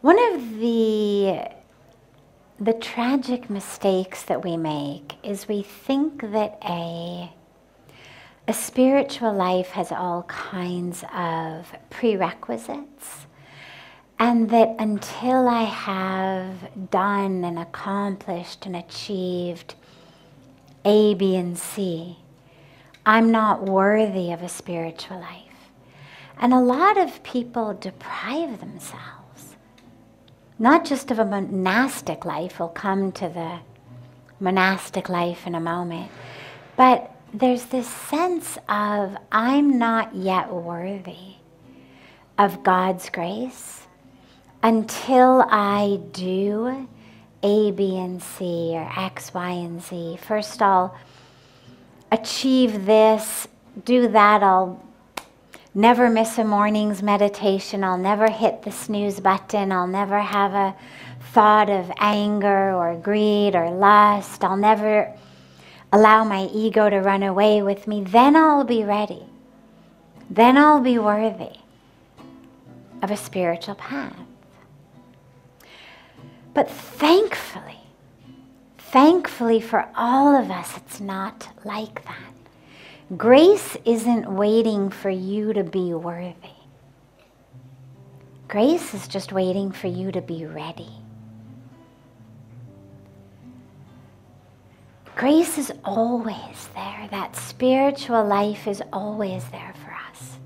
One of the the tragic mistakes that we make is we think that a a spiritual life has all kinds of prerequisites and that until I have done and accomplished and achieved A, B, and C, I'm not worthy of a spiritual life. And a lot of people deprive themselves, not just of a monastic life, we'll come to the monastic life in a moment, but there's this sense of I'm not yet worthy of God's grace until I do A, B, and C, or X, Y, and Z. First, I'll achieve this, do that, I'll never miss a morning's meditation, I'll never hit the snooze button, I'll never have a thought of anger or greed or lust, I'll never allow my ego to run away with me, then I'll be ready. Then I'll be worthy of a spiritual path. But thankfully, thankfully for all of us, it's not like that. Grace isn't waiting for you to be worthy. Grace is just waiting for you to be ready. Grace is always there. That spiritual life is always there for us.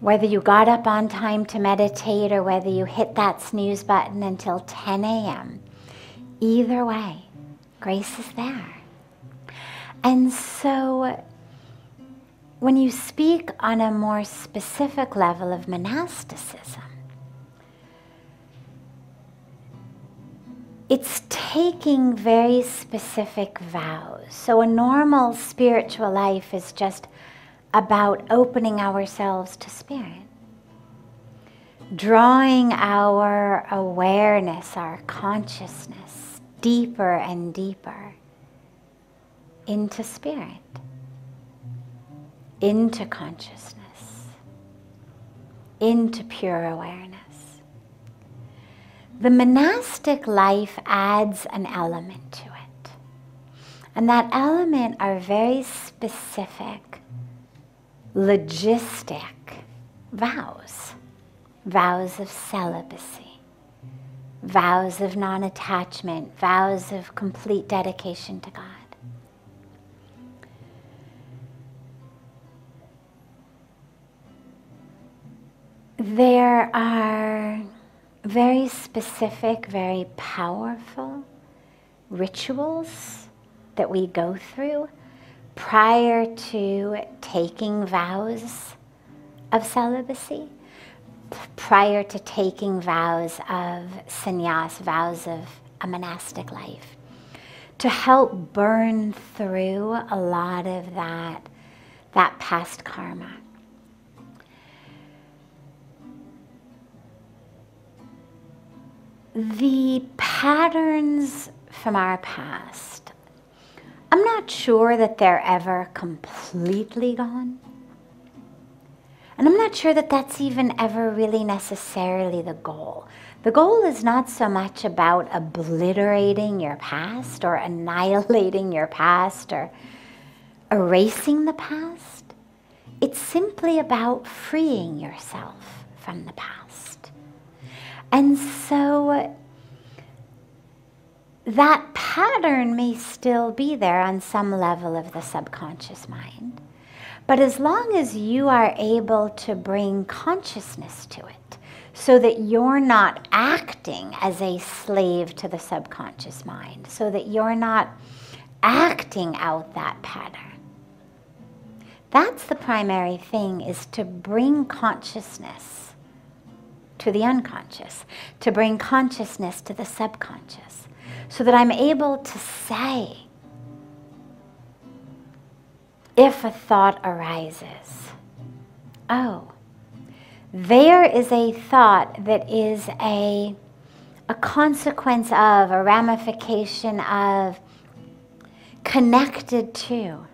Whether you got up on time to meditate or whether you hit that snooze button until 10 a.m., either way, grace is there. And so, when you speak on a more specific level of monasticism, it's taking very specific vows. So, a normal spiritual life is just about opening ourselves to Spirit, drawing our awareness, our consciousness deeper and deeper into Spirit, into consciousness, into pure awareness. The monastic life adds an element to it. And that element are very specific logistic vows vows of celibacy, vows of non attachment, vows of complete dedication to God. There are very specific, very powerful rituals that we go through prior to taking vows of celibacy, prior to taking vows of sannyas, vows of a monastic life, to help burn through a lot of that, that past karma. The patterns from our past I'm not sure that they're ever completely gone. And I'm not sure that that's even ever really necessarily the goal. The goal is not so much about obliterating your past or annihilating your past or erasing the past. It's simply about freeing yourself from the past. And so that pattern may still be there on some level of the subconscious mind. But as long as you are able to bring consciousness to it, so that you're not acting as a slave to the subconscious mind, so that you're not acting out that pattern. That's the primary thing is to bring consciousness to the unconscious, to bring consciousness to the subconscious so that I'm able to say, if a thought arises, oh, there is a thought that is a, a consequence of, a ramification of, connected to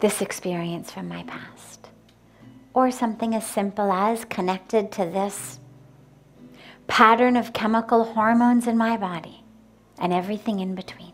this experience from my past. Or something as simple as connected to this pattern of chemical hormones in my body and everything in between.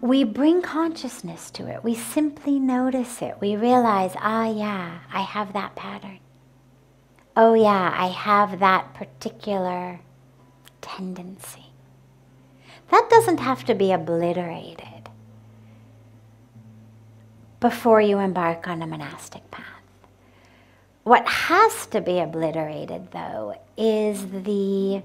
We bring consciousness to it. We simply notice it. We realize, ah, yeah, I have that pattern. Oh, yeah, I have that particular tendency. That doesn't have to be obliterated before you embark on a monastic path. What has to be obliterated, though, is the,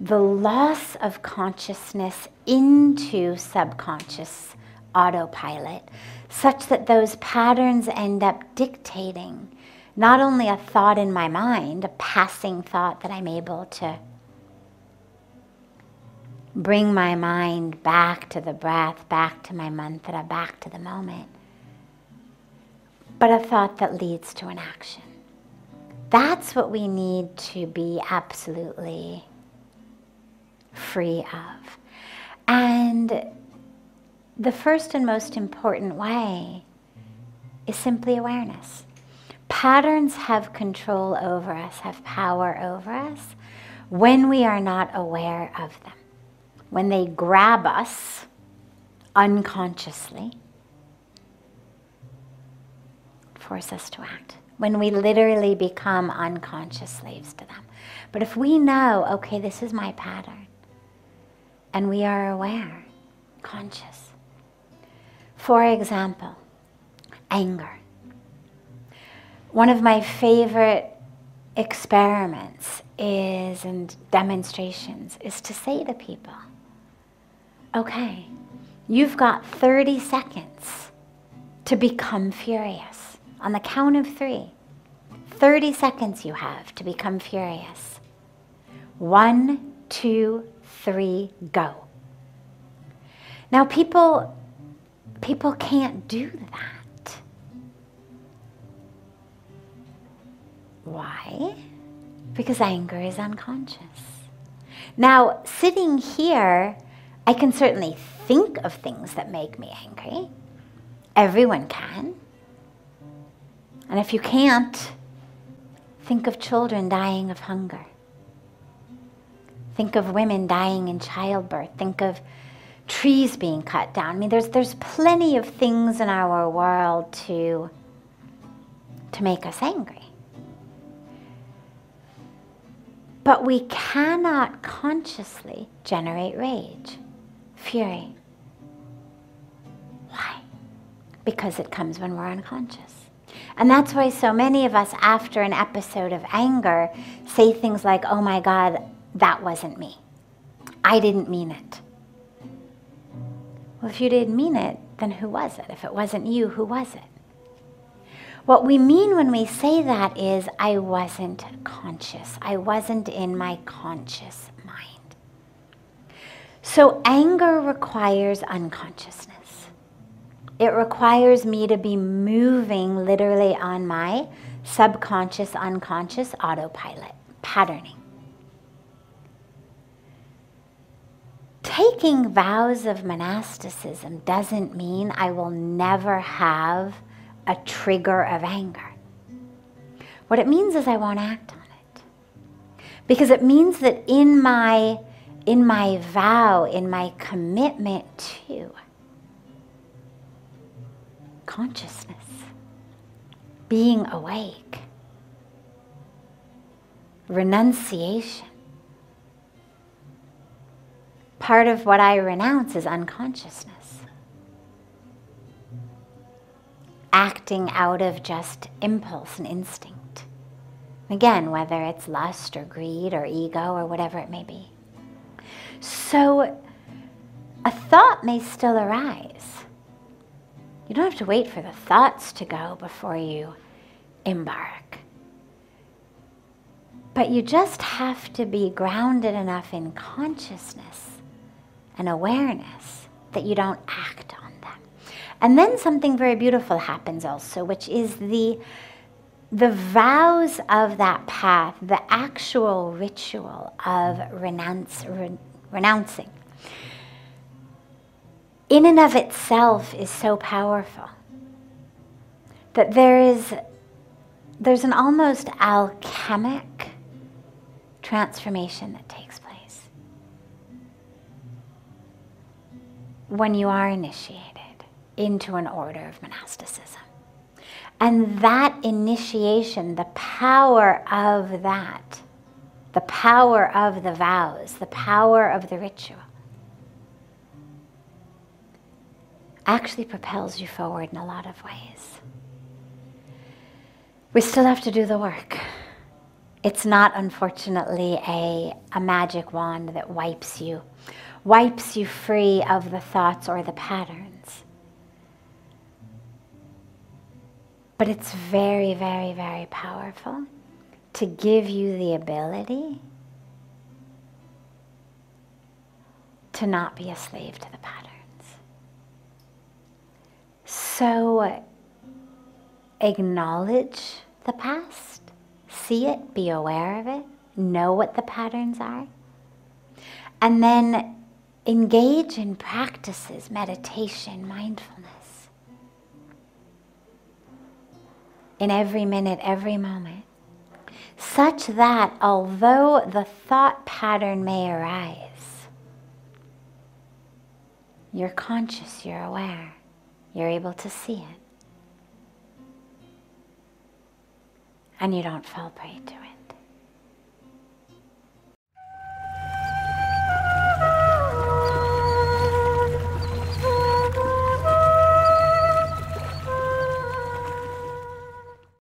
the loss of consciousness into subconscious autopilot, such that those patterns end up dictating not only a thought in my mind, a passing thought that I'm able to bring my mind back to the breath, back to my mantra, back to the moment. But a thought that leads to an action. That's what we need to be absolutely free of. And the first and most important way is simply awareness. Patterns have control over us, have power over us when we are not aware of them when they grab us unconsciously, force us to act. When we literally become unconscious slaves to them. But if we know, okay, this is my pattern, and we are aware, conscious. For example, anger. One of my favorite experiments is and demonstrations is to say to people, okay, you've got 30 seconds to become furious. On the count of three, 30 seconds you have to become furious. One, two, three, go. Now people, people can't do that. Why? Because anger is unconscious. Now, sitting here, I can certainly think of things that make me angry. Everyone can. And if you can't, think of children dying of hunger. Think of women dying in childbirth. Think of trees being cut down. I mean, there's, there's plenty of things in our world to, to make us angry. But we cannot consciously generate rage fury. Why? Because it comes when we're unconscious. And that's why so many of us, after an episode of anger, say things like, oh my God, that wasn't me. I didn't mean it. Well, if you didn't mean it, then who was it? If it wasn't you, who was it? What we mean when we say that is, I wasn't conscious. I wasn't in my conscious so anger requires unconsciousness. It requires me to be moving literally on my subconscious, unconscious autopilot, patterning. Taking vows of monasticism doesn't mean I will never have a trigger of anger. What it means is I won't act on it. Because it means that in my in my vow, in my commitment to consciousness, being awake, renunciation. Part of what I renounce is unconsciousness. Acting out of just impulse and instinct. Again, whether it's lust or greed or ego or whatever it may be. So a thought may still arise. You don't have to wait for the thoughts to go before you embark. But you just have to be grounded enough in consciousness and awareness that you don't act on them. And then something very beautiful happens also, which is the the vows of that path, the actual ritual of renounce, re, renouncing, in and of itself is so powerful that there is there's an almost alchemic transformation that takes place when you are initiated into an order of monasticism. And that initiation, the power of that, the power of the vows, the power of the ritual, actually propels you forward in a lot of ways. We still have to do the work. It's not, unfortunately, a, a magic wand that wipes you, wipes you free of the thoughts or the patterns. But it's very, very, very powerful to give you the ability to not be a slave to the patterns. So acknowledge the past, see it, be aware of it, know what the patterns are, and then engage in practices, meditation, mindfulness. In every minute, every moment, such that although the thought pattern may arise, you're conscious, you're aware, you're able to see it. and you don't fall prey to it.